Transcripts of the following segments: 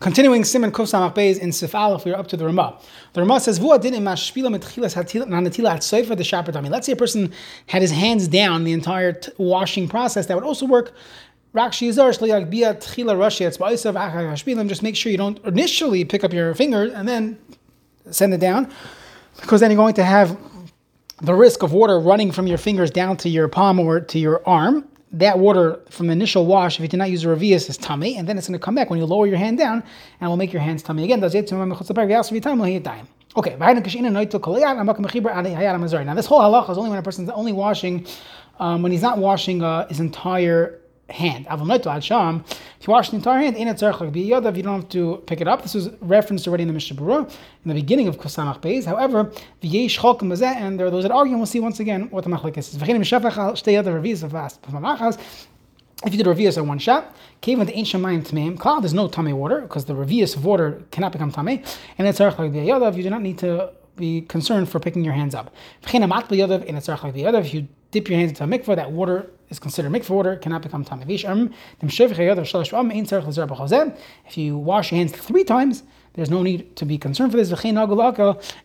Continuing Siman Kuf Samach in Sif Aleph, we're up to the Ramah. The Ramah says, "Vua din mashpila metchilas nanatila at soifa the shaper Let's say a person had his hands down the entire t- washing process. That would also work. Just make sure you don't initially pick up your finger and then send it down, because then you're going to have the risk of water running from your fingers down to your palm or to your arm, that water from the initial wash, if you did not use a revius, is tamei, and then it's going to come back. When you lower your hand down, and will make your hands tamei again. Okay, now this whole halacha is only when a person is only washing, um, when he's not washing uh, his entire hand. If you wash the entire hand, in a tzarech you don't have to pick it up. This was referenced already in the Mishnah Berurah in the beginning of Kuf Samach Beis. However, the yesh chalkim and there are those that argue, and we'll see once again what the machlek is. If you did revius on one shot, with the ancient mayim tmeim, klal, there's no tamei water because the revius of water cannot become tamei, and it's yodav, you do not need to be concerned for picking your hands up. If you dip your hands into a mikvah, that water is considered mikvah water, cannot become tamei. If you wash your hands three times, there's no need to be concerned for this.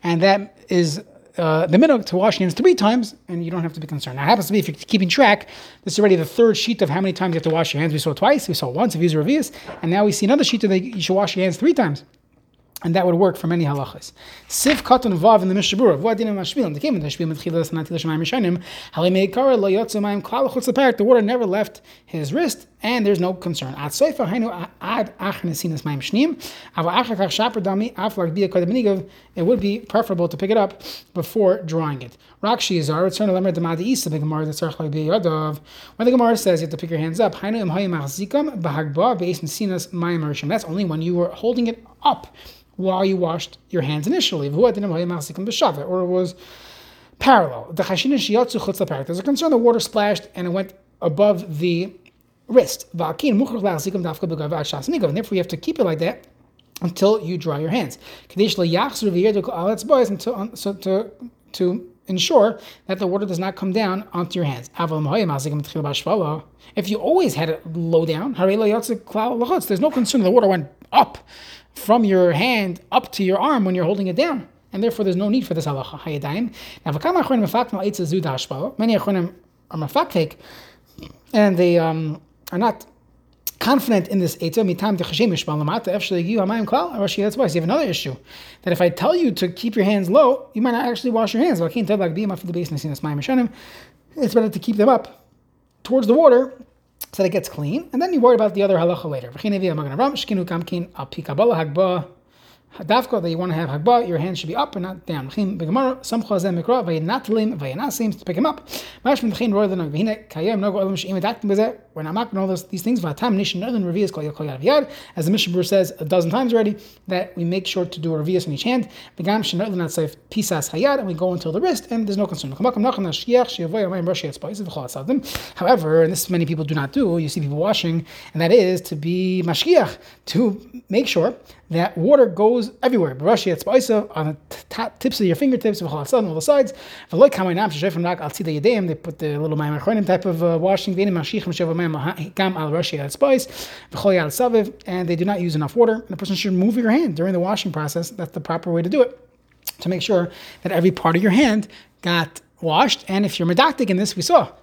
And that is uh, the minhag to wash your hands three times, and you don't have to be concerned. Now, it happens to be if you're keeping track, this is already the third sheet of how many times you have to wash your hands. We saw twice, we saw once if you use a revius, and now we see another sheet that you should wash your hands three times and that would work for many halachas. Sif katan vav in the Mishnah Berurah. What did mashmil? And the came in the shmil mitchilas natilas shemayim rishonim. Halei meikara lo yotzu mayim klal chutz. The water never left his wrist, and there's no concern. It would be preferable to pick it up before drying it. Is return the. When the gemara says you have to pick your hands up. That's only when you were holding it up while you washed your hands initially. Or it was parallel. There's a concern the water splashed and it went above the wrist. And therefore you have to keep it like that until you dry your hands. Until, so to, to ensure that the water does not come down onto your hands. If you always had it low down, there's no concern the water went up from your hand up to your arm when you're holding it down. And therefore, there's no need for this halacha many are and they um, are not confident in this etza mitam techashemish balamata efshali you hamayim klal rashi that's why you have another issue that if I tell you to keep your hands low you might not actually wash your hands So I can't tell like beimafu the basin. it's better to keep them up towards the water so that it gets clean, and then you worry about the other halacha later. That you want to have hagba, your hand should be up and not down. Some chazem mikra, vayenatlim, vayenasim, to pick him up. Mashmin tchin roy lenag, v'hine kayem nogo olim she'im adaktim b'zeh. We're not making all those, these things. V'atam nishin nodan revias kol yad kol yad. As the Mishnah says a dozen times already, that we make sure to do a revias in each hand. Begam shenodan atzayf pisas hayad, and we go until the wrist, and there's no concern. However, and this many people do not do, you see people washing, and that is to be mashkiach, to make sure that water goes everywhere. Barashi at Spice on the tips of your fingertips, on all the sides. They put the little mayim type of uh, washing. Venom Shavu Mayam Maha Spice, and they do not use enough water. And the person should move your hand during the washing process. That's the proper way to do it. To make sure that every part of your hand got washed. And if you're medactic in this, we saw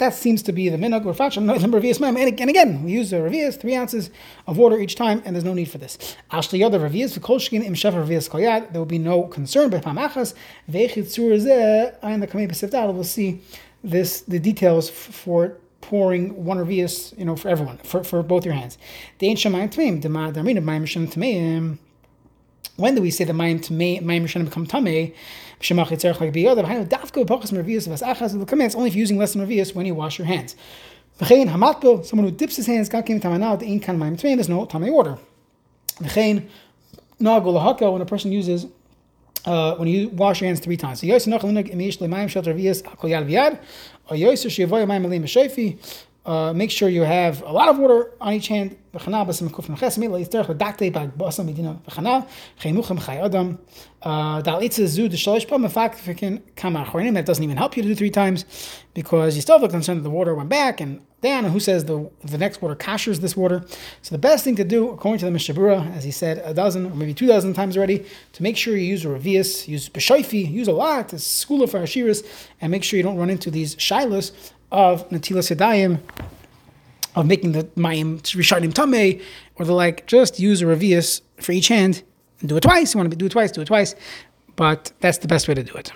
that seems to be the minhag or mem. And again, we use the revias, three ounces of water each time, and there's no need for this. Ashli yadav revias, v'kol shkin im shefa revias koyad, there will be no concern, but pamachas, ve'echit tzur zeh, ayin the kamei b'sivdal, we'll see this the details for pouring one revius, you know, for everyone, for, for both your hands. The ancient mayim tmeim, the ma'adarin of mayim shem tmeim. When do we say the mayim tmeim mayim shem become tamei? Shemach yitzerach like biyod. V'hainu dafko b'pochas revius vas achas. Command only if using less than revius when you wash your hands. V'chein hamatbil, someone who dips his hands, kakim tamanal, the in kan mayim tmeim. There's no tamei water. V'chein nagul lahaka when a person uses uh, when you wash your hands three times. So Uh, make sure you have a lot of water on each hand. Uh, the shalish fact if you can come out that doesn't even help you to do three times because you still have a concern that the water went back and down. And who says the the next water kashers this water? So the best thing to do, according to the Mishnah Berurah, as he said a dozen or maybe two dozen times already, to make sure you use revius, use b'shayfi, use a lot, it's school for ashiras, and make sure you don't run into these shilas of Natilas Yadayim, of making the mayim rishonim tameh, or the like. Just use a revius for each hand and do it twice. You want to do it twice, do it twice. But that's the best way to do it.